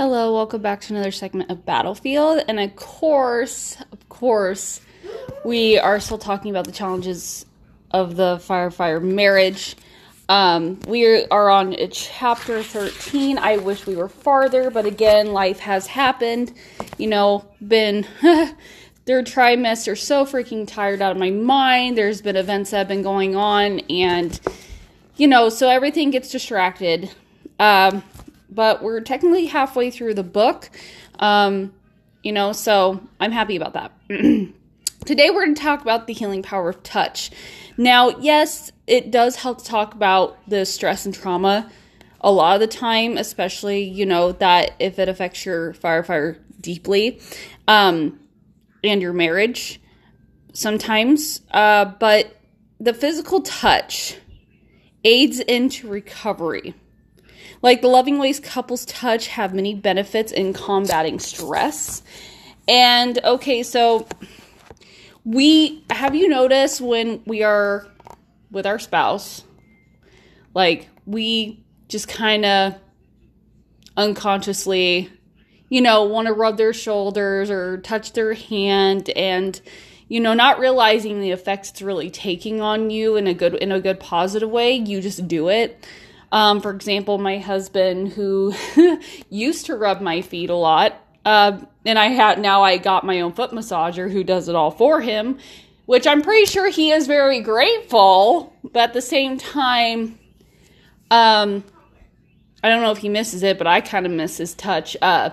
Hello, welcome back to another segment of Battlefield. And of course, of course, we are still talking about the challenges of the firefighter marriage. Um, we are on chapter 13. I wish we were farther, but again, life has happened. You know, been third trimester, so freaking tired out of my mind. There's been events that have been going on, and you know, so everything gets distracted. Um, but we're technically halfway through the book. Um, you know, so I'm happy about that. Today we're going to talk about the healing power of touch. Now, yes, it does help to talk about the stress and trauma a lot of the time, especially, you know, that if it affects your firefighter deeply um, and your marriage sometimes. Uh, but the physical touch aids into recovery. Like the Loving Ways couples touch have many benefits in combating stress. And okay, so we have you noticed when we are with our spouse, like we just kind of unconsciously, you know, want to rub their shoulders or touch their hand and you know, not realizing the effects it's really taking on you in a good in a good positive way, you just do it. Um, for example, my husband who used to rub my feet a lot, uh, and I had now I got my own foot massager who does it all for him, which I'm pretty sure he is very grateful. But at the same time, um, I don't know if he misses it, but I kind of miss his touch. Uh,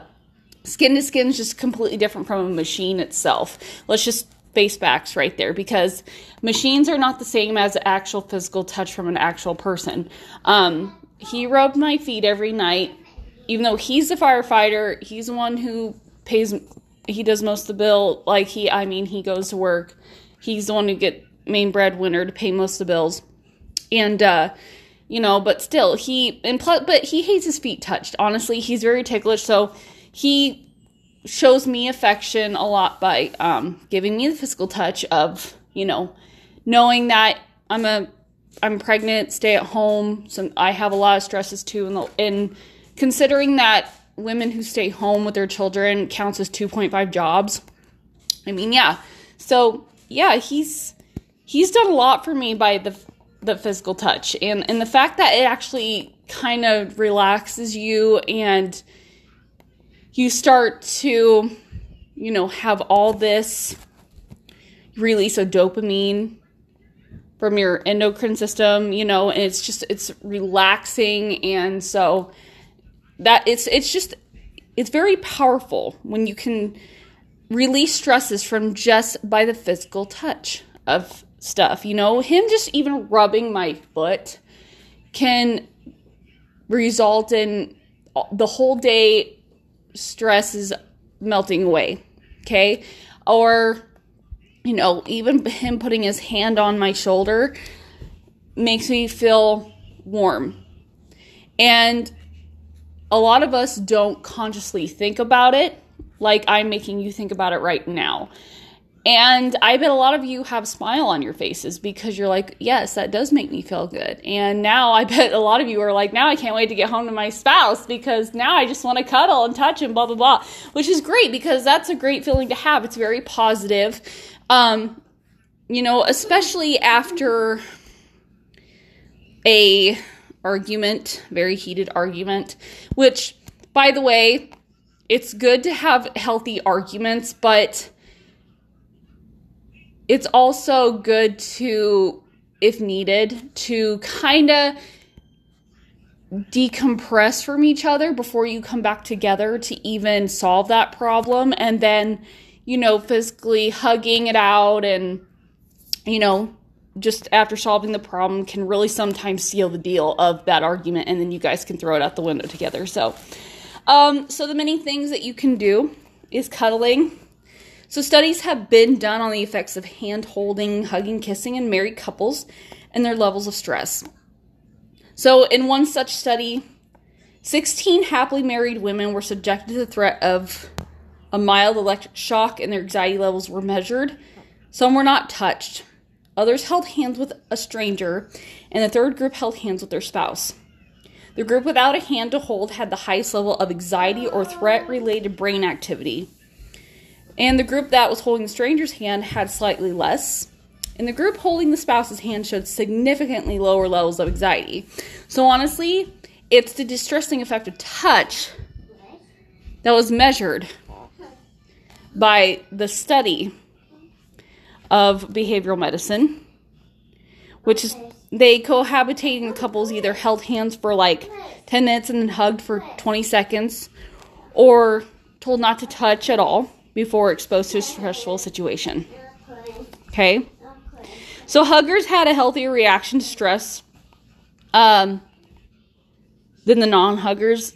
skin to skin is just completely different from a machine itself. Let's just face facts right there because machines are not the same as actual physical touch from an actual person. Um, he rubbed my feet every night, even though he's the firefighter. He's the one who pays. He does most of the bill. Like he, I mean, he goes to work. He's the one who get main breadwinner to pay most of the bills, and uh, you know, but still, he and plus, but he hates his feet touched. Honestly, he's very ticklish. So he shows me affection a lot by um, giving me the physical touch of you know knowing that I'm a I'm pregnant, stay at home. So I have a lot of stresses too, and in considering that women who stay home with their children counts as 2.5 jobs. I mean, yeah. So yeah, he's he's done a lot for me by the the physical touch and and the fact that it actually kind of relaxes you and you start to, you know, have all this release of dopamine from your endocrine system, you know, and it's just it's relaxing and so that it's it's just it's very powerful when you can release stresses from just by the physical touch of stuff. You know, him just even rubbing my foot can result in the whole day stress is melting away. Okay. Or, you know, even him putting his hand on my shoulder makes me feel warm. And a lot of us don't consciously think about it like I'm making you think about it right now. And I bet a lot of you have a smile on your faces because you're like, yes, that does make me feel good. And now I bet a lot of you are like, now I can't wait to get home to my spouse because now I just want to cuddle and touch and blah, blah, blah, which is great because that's a great feeling to have. It's very positive. Um, you know, especially after a argument, very heated argument, which by the way, it's good to have healthy arguments, but it's also good to, if needed, to kind of decompress from each other before you come back together to even solve that problem. And then, you know, physically hugging it out and, you know, just after solving the problem can really sometimes seal the deal of that argument and then you guys can throw it out the window together. So, um, so the many things that you can do is cuddling, so, studies have been done on the effects of hand holding, hugging, kissing in married couples and their levels of stress. So, in one such study, 16 happily married women were subjected to the threat of a mild electric shock and their anxiety levels were measured. Some were not touched. Others held hands with a stranger, and the third group held hands with their spouse. The group without a hand to hold had the highest level of anxiety or threat related brain activity. And the group that was holding the stranger's hand had slightly less. And the group holding the spouse's hand showed significantly lower levels of anxiety. So, honestly, it's the distressing effect of touch that was measured by the study of behavioral medicine, which is they cohabitating couples either held hands for like 10 minutes and then hugged for 20 seconds or told not to touch at all before exposed to a stressful situation. Okay? So huggers had a healthier reaction to stress um, than the non-huggers,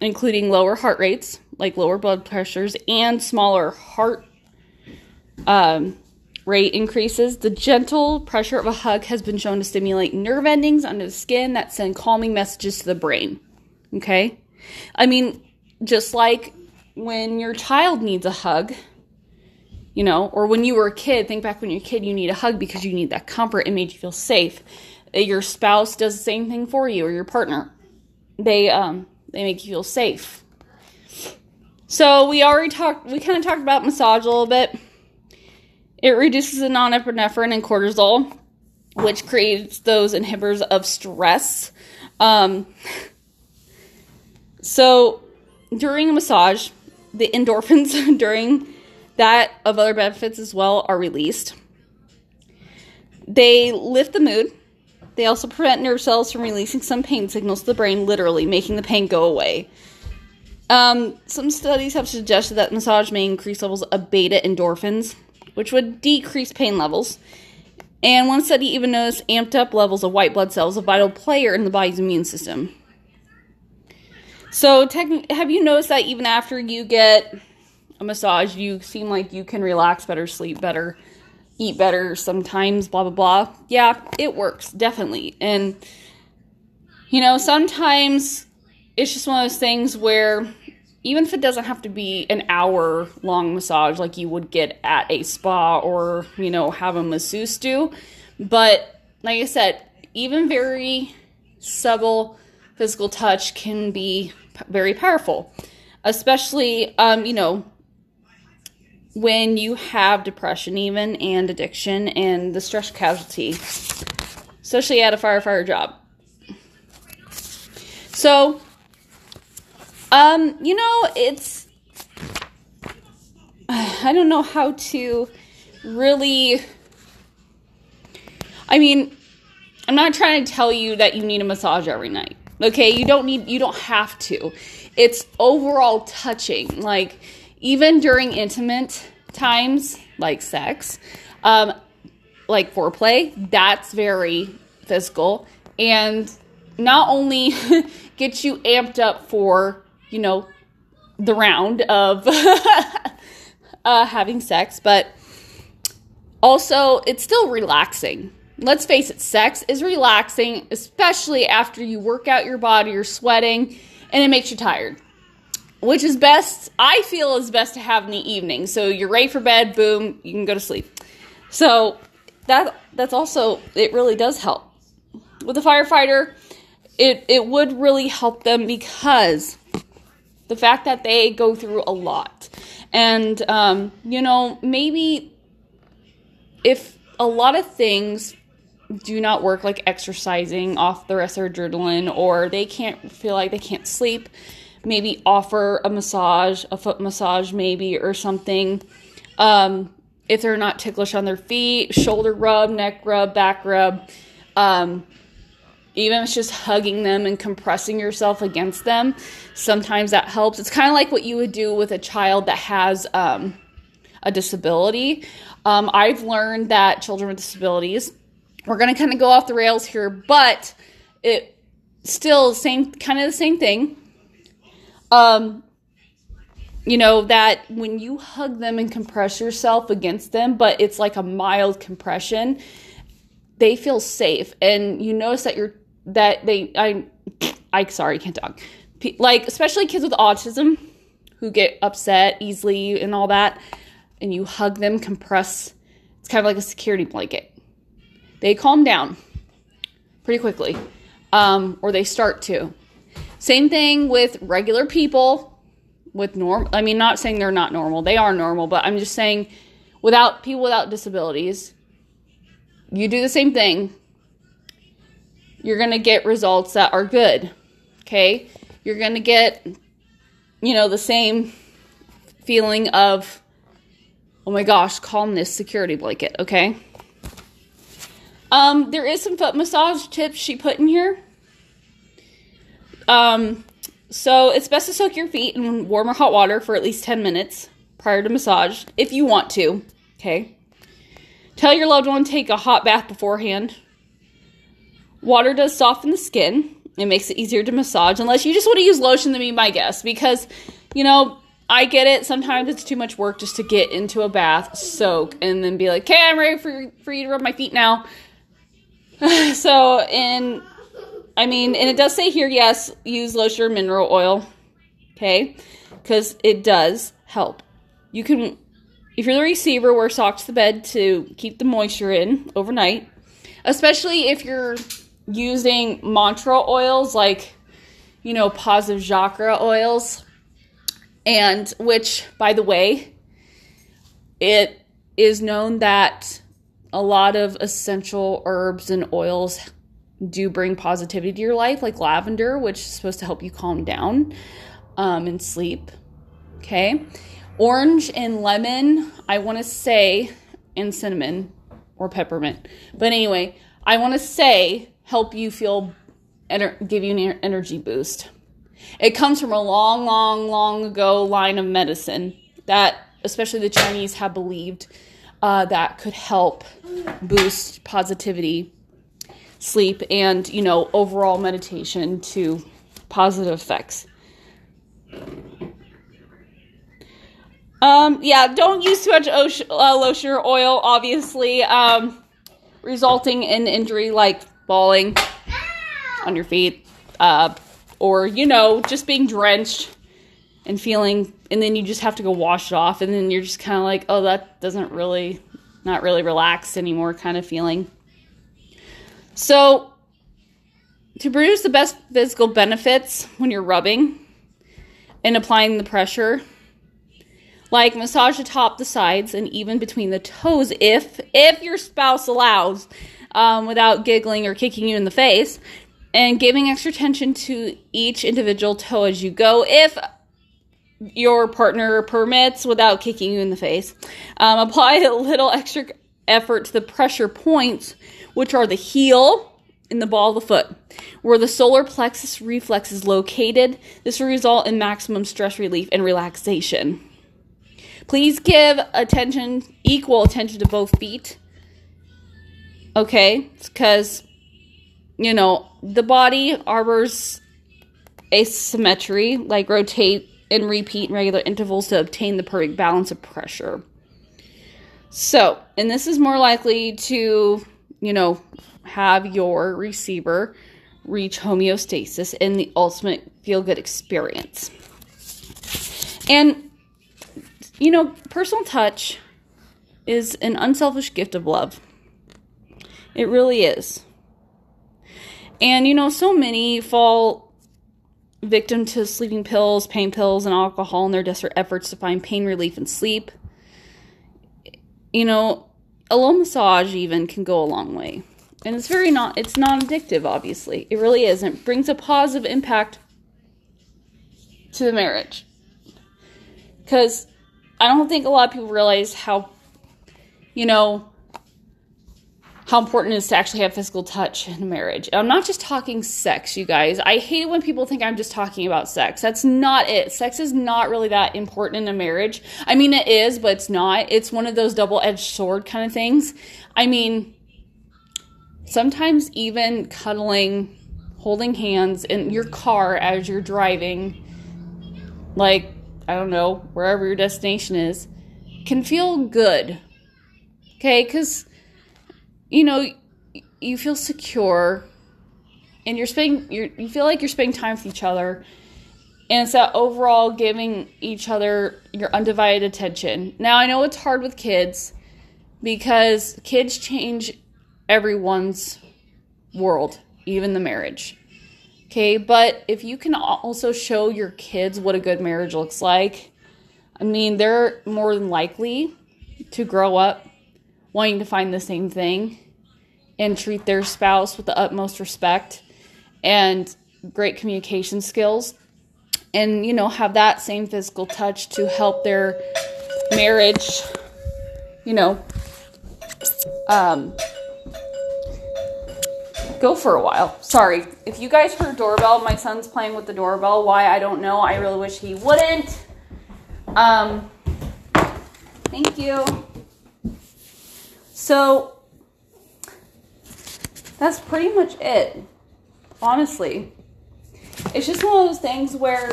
including lower heart rates, like lower blood pressures, and smaller heart um, rate increases. The gentle pressure of a hug has been shown to stimulate nerve endings under the skin that send calming messages to the brain. Okay? I mean, just like when your child needs a hug, you know, or when you were a kid, think back when you're a kid, you need a hug because you need that comfort. It made you feel safe. Your spouse does the same thing for you or your partner. They um they make you feel safe. So we already talked we kind of talked about massage a little bit. It reduces the norepinephrine and cortisol, which creates those inhibitors of stress. Um, so during a massage, the endorphins during that of other benefits as well are released. They lift the mood. They also prevent nerve cells from releasing some pain signals to the brain, literally making the pain go away. Um, some studies have suggested that massage may increase levels of beta endorphins, which would decrease pain levels. And one study even noticed amped up levels of white blood cells, a vital player in the body's immune system. So, have you noticed that even after you get a massage, you seem like you can relax better, sleep better, eat better sometimes, blah, blah, blah? Yeah, it works, definitely. And, you know, sometimes it's just one of those things where even if it doesn't have to be an hour long massage like you would get at a spa or, you know, have a masseuse do, but like I said, even very subtle physical touch can be very powerful, especially, um, you know, when you have depression, even and addiction and the stress casualty, especially at a firefighter job. So, um, you know, it's I don't know how to really I mean, I'm not trying to tell you that you need a massage every night. Okay, you don't need you don't have to. It's overall touching. Like even during intimate times like sex, um like foreplay, that's very physical and not only gets you amped up for you know, the round of uh, having sex, but also it's still relaxing. Let's face it, sex is relaxing, especially after you work out your body, you're sweating, and it makes you tired. Which is best, I feel is best to have in the evening. So you're ready for bed, boom, you can go to sleep. So that that's also it really does help. With a firefighter, it it would really help them because the fact that they go through a lot. And, um, you know, maybe if a lot of things do not work, like exercising off the rest of their adrenaline, or they can't feel like they can't sleep, maybe offer a massage, a foot massage, maybe, or something. Um, if they're not ticklish on their feet, shoulder rub, neck rub, back rub. Um, even if it's just hugging them and compressing yourself against them, sometimes that helps. It's kind of like what you would do with a child that has um, a disability. Um, I've learned that children with disabilities, we're going to kind of go off the rails here, but it still same kind of the same thing. Um, you know that when you hug them and compress yourself against them, but it's like a mild compression, they feel safe, and you notice that you're that they I I sorry can't talk. Like especially kids with autism who get upset easily and all that and you hug them compress it's kind of like a security blanket they calm down pretty quickly um, or they start to Same thing with regular people with norm I mean not saying they're not normal. They are normal, but I'm just saying without people without disabilities, you do the same thing. You're to get results that are good. Okay? You're to get you know the same feeling of oh my gosh, calmness security blanket, okay? Um, there is some foot massage tips she put in here. Um, so it's best to soak your feet in warm or hot water for at least 10 minutes prior to massage, if you want to. Okay. Tell your loved one to take a hot bath beforehand. Water does soften the skin. It makes it easier to massage, unless you just want to use lotion to be my guest, because, you know, I get it. Sometimes it's too much work just to get into a bath, soak, and then be like, okay, I'm ready for, for you to rub my feet now. so, and I mean, and it does say here, yes, use lotion or mineral oil. Okay, because it does help. You can, if you're the receiver, wear socks to bed to keep the moisture in overnight. Especially if you're using mantra oils like, you know, positive chakra oils. And which, by the way, it is known that a lot of essential herbs and oils do bring positivity to your life, like lavender, which is supposed to help you calm down um, and sleep. Okay. Orange and lemon, I want to say, and cinnamon or peppermint. But anyway, I want to say help you feel, ener- give you an energy boost. It comes from a long, long, long ago line of medicine that, especially the Chinese, have believed uh, that could help boost positivity sleep, and, you know, overall meditation to positive effects. Um, yeah, don't use too much ocean, uh, lotion or oil, obviously, um, resulting in injury like falling on your feet, uh, or, you know, just being drenched and feeling, and then you just have to go wash it off, and then you're just kind of like, oh, that doesn't really, not really relaxed anymore kind of feeling. So, to produce the best physical benefits when you're rubbing and applying the pressure, like massage the top, the sides, and even between the toes, if if your spouse allows, um, without giggling or kicking you in the face, and giving extra attention to each individual toe as you go, if your partner permits, without kicking you in the face. Um, apply a little extra effort to the pressure points which are the heel and the ball of the foot. Where the solar plexus reflex is located, this will result in maximum stress relief and relaxation. Please give attention, equal attention to both feet. Okay? Because, you know, the body harbors asymmetry, like rotate and repeat in regular intervals to obtain the perfect balance of pressure. So, and this is more likely to you know, have your receiver reach homeostasis and the ultimate feel good experience. And, you know, personal touch is an unselfish gift of love. It really is. And, you know, so many fall victim to sleeping pills, pain pills, and alcohol in their desperate efforts to find pain relief and sleep. You know, a little massage even can go a long way. And it's very not it's non-addictive obviously. It really isn't. brings a positive impact to the marriage. Cuz I don't think a lot of people realize how you know how important it is to actually have physical touch in marriage. I'm not just talking sex, you guys. I hate it when people think I'm just talking about sex. That's not it. Sex is not really that important in a marriage. I mean, it is, but it's not. It's one of those double edged sword kind of things. I mean, sometimes even cuddling, holding hands in your car as you're driving, like, I don't know, wherever your destination is, can feel good. Okay? Because you know, you feel secure and you're spending you you feel like you're spending time with each other. And it's that overall giving each other your undivided attention. Now i know it's hard with kids because kids change everyone's world even the marriage. Okay, but if you can also show your kids what a good marriage looks like, I mean, they're more than likely to grow up wanting to find the same thing and treat their spouse with the utmost respect and great communication skills and you know have that same physical touch to help their marriage you know um go for a while. Sorry. If you guys heard doorbell, my son's playing with the doorbell. Why I don't know. I really wish he wouldn't. Um thank you. So that's pretty much it. Honestly. It's just one of those things where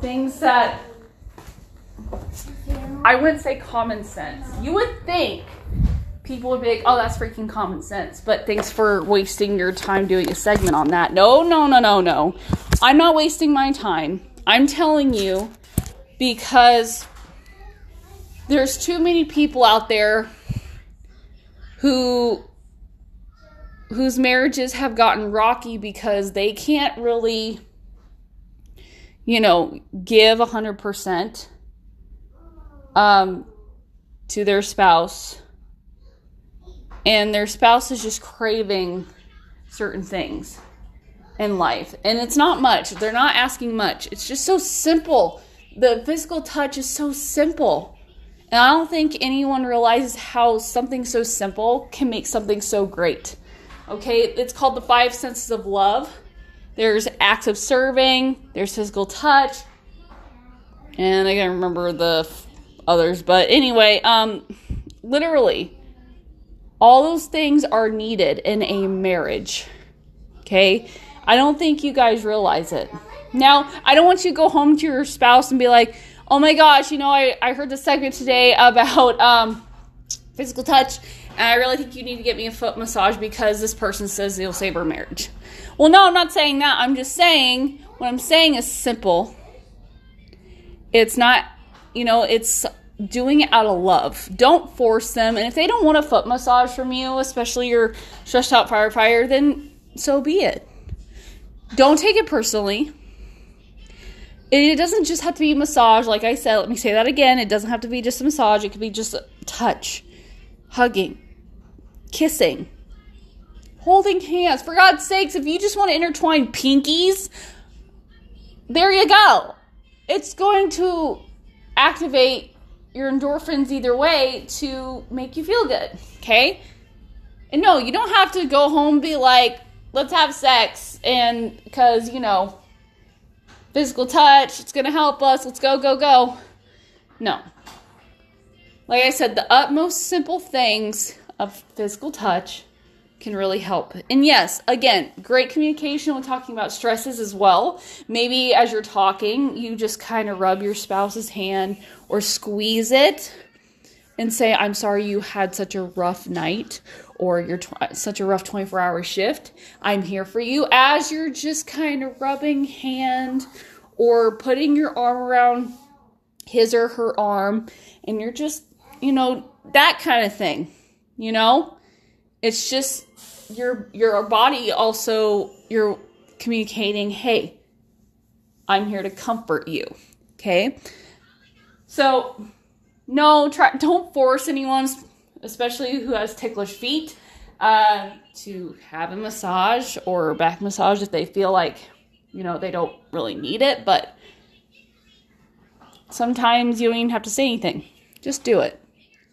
things that I wouldn't say common sense. You would think people would be like, oh, that's freaking common sense. But thanks for wasting your time doing a segment on that. No, no, no, no, no. I'm not wasting my time. I'm telling you because there's too many people out there who whose marriages have gotten rocky because they can't really you know give 100% um to their spouse and their spouse is just craving certain things in life. And it's not much. They're not asking much. It's just so simple. The physical touch is so simple. And I don't think anyone realizes how something so simple can make something so great. Okay, it's called the five senses of love. There's acts of serving, there's physical touch, and I can't remember the others, but anyway, um, literally, all those things are needed in a marriage. Okay? I don't think you guys realize it. Now, I don't want you to go home to your spouse and be like, oh my gosh, you know, I, I heard the segment today about um, physical touch, and I really think you need to get me a foot massage because this person says it'll save her marriage. Well, no, I'm not saying that. I'm just saying what I'm saying is simple. It's not, you know, it's doing it out of love. Don't force them. And if they don't want a foot massage from you, especially your stressed out firefighter, then so be it. Don't take it personally. It doesn't just have to be a massage. Like I said, let me say that again. It doesn't have to be just a massage. It could be just a touch, hugging, kissing, holding hands. For God's sakes, if you just want to intertwine pinkies, there you go. It's going to activate your endorphins either way to make you feel good, okay? And no, you don't have to go home be like, let's have sex and because, you know, physical touch, it's going to help us. Let's go, go, go. No. Like I said, the utmost simple things of physical touch can really help. And yes, again, great communication when talking about stresses as well. Maybe as you're talking, you just kind of rub your spouse's hand or squeeze it and say, I'm sorry you had such a rough night or you're tw- such a rough 24 hour shift. I'm here for you as you're just kind of rubbing hand or putting your arm around his or her arm and you're just, you know, that kind of thing, you know? It's just your your body also you're communicating, "Hey, I'm here to comfort you." Okay? So, no, try don't force anyone, especially who has ticklish feet, uh, to have a massage or back massage if they feel like, you know, they don't really need it, but sometimes you don't even have to say anything. Just do it.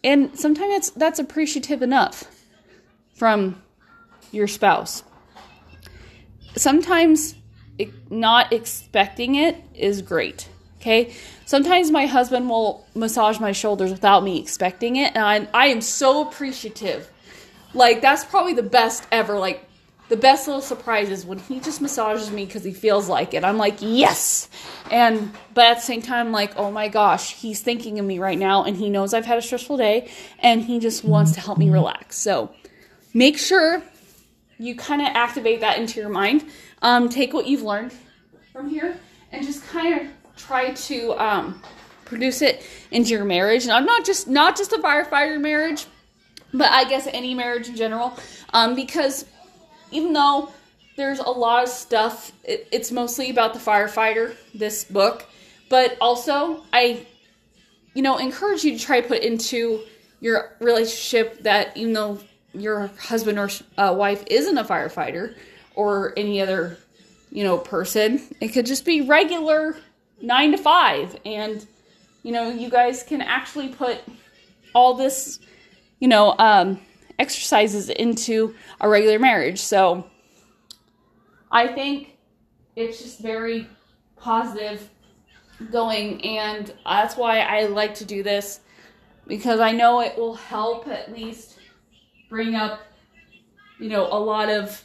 And sometimes that's that's appreciative enough from your spouse. Sometimes not expecting it is great. Okay. Sometimes my husband will massage my shoulders without me expecting it, and I, I am so appreciative. Like that's probably the best ever. Like the best little surprise is when he just massages me because he feels like it. I'm like yes, and but at the same time, like oh my gosh, he's thinking of me right now, and he knows I've had a stressful day, and he just wants to help me relax. So make sure you kind of activate that into your mind. Um, take what you've learned from here and just kind of try to um, produce it into your marriage. And I'm not just not just a firefighter marriage, but I guess any marriage in general. Um, because even though there's a lot of stuff. It, it's mostly about the firefighter, this book, but also I, you know, encourage you to try to put into your relationship that even though your husband or uh, wife isn't a firefighter or any other, you know, person, it could just be regular nine to five, and you know, you guys can actually put all this, you know, um, exercises into a regular marriage. So I think it's just very positive going, and that's why I like to do this because I know it will help at least bring up, you know, a lot of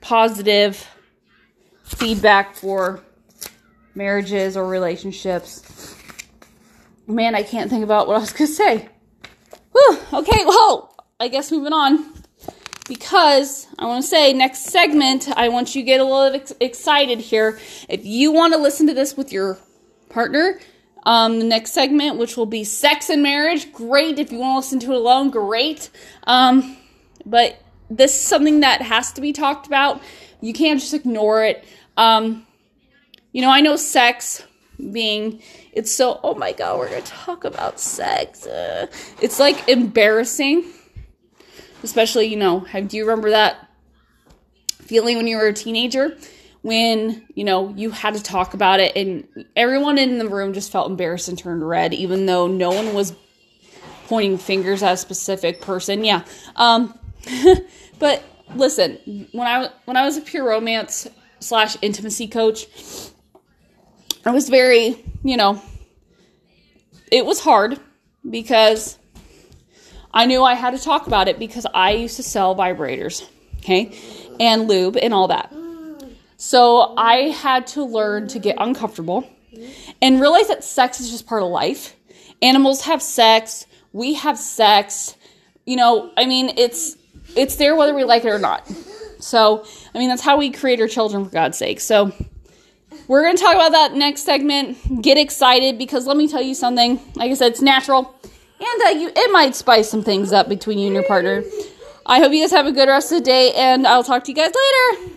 positive feedback for marriages or relationships. Man, I can't think about what I was going to say. Whew, okay, well, I guess moving on. Because I want to say, next segment, I want you to get a little ex- excited here. If you want to listen to this with your partner, um, the next segment, which will be sex and marriage, great. If you want to listen to it alone, great. Um, but this is something that has to be talked about. You can't just ignore it. Um, you know, I know sex being it's so oh my god we're gonna talk about sex. Uh, it's like embarrassing. Especially you know have do you remember that feeling when you were a teenager? When you know you had to talk about it and everyone in the room just felt embarrassed and turned red even though no one was pointing fingers at a specific person. Yeah um but listen when i when i was a pure romance slash intimacy coach I was very, you know, it was hard because I knew I had to talk about it because I used to sell vibrators, okay, and lube and all that. So I had to learn to get uncomfortable and realize that sex is just part of life. Animals have sex, we have sex. You know, I mean, it's it's there whether we like it or not. So, I mean, that's how we create our children for God's sake. So, we're going to talk about that next segment. Get excited because let me tell you something. Like I said, it's natural. And uh, you, it might spice some things up between you and your partner. I hope you guys have a good rest of the day, and I'll talk to you guys later.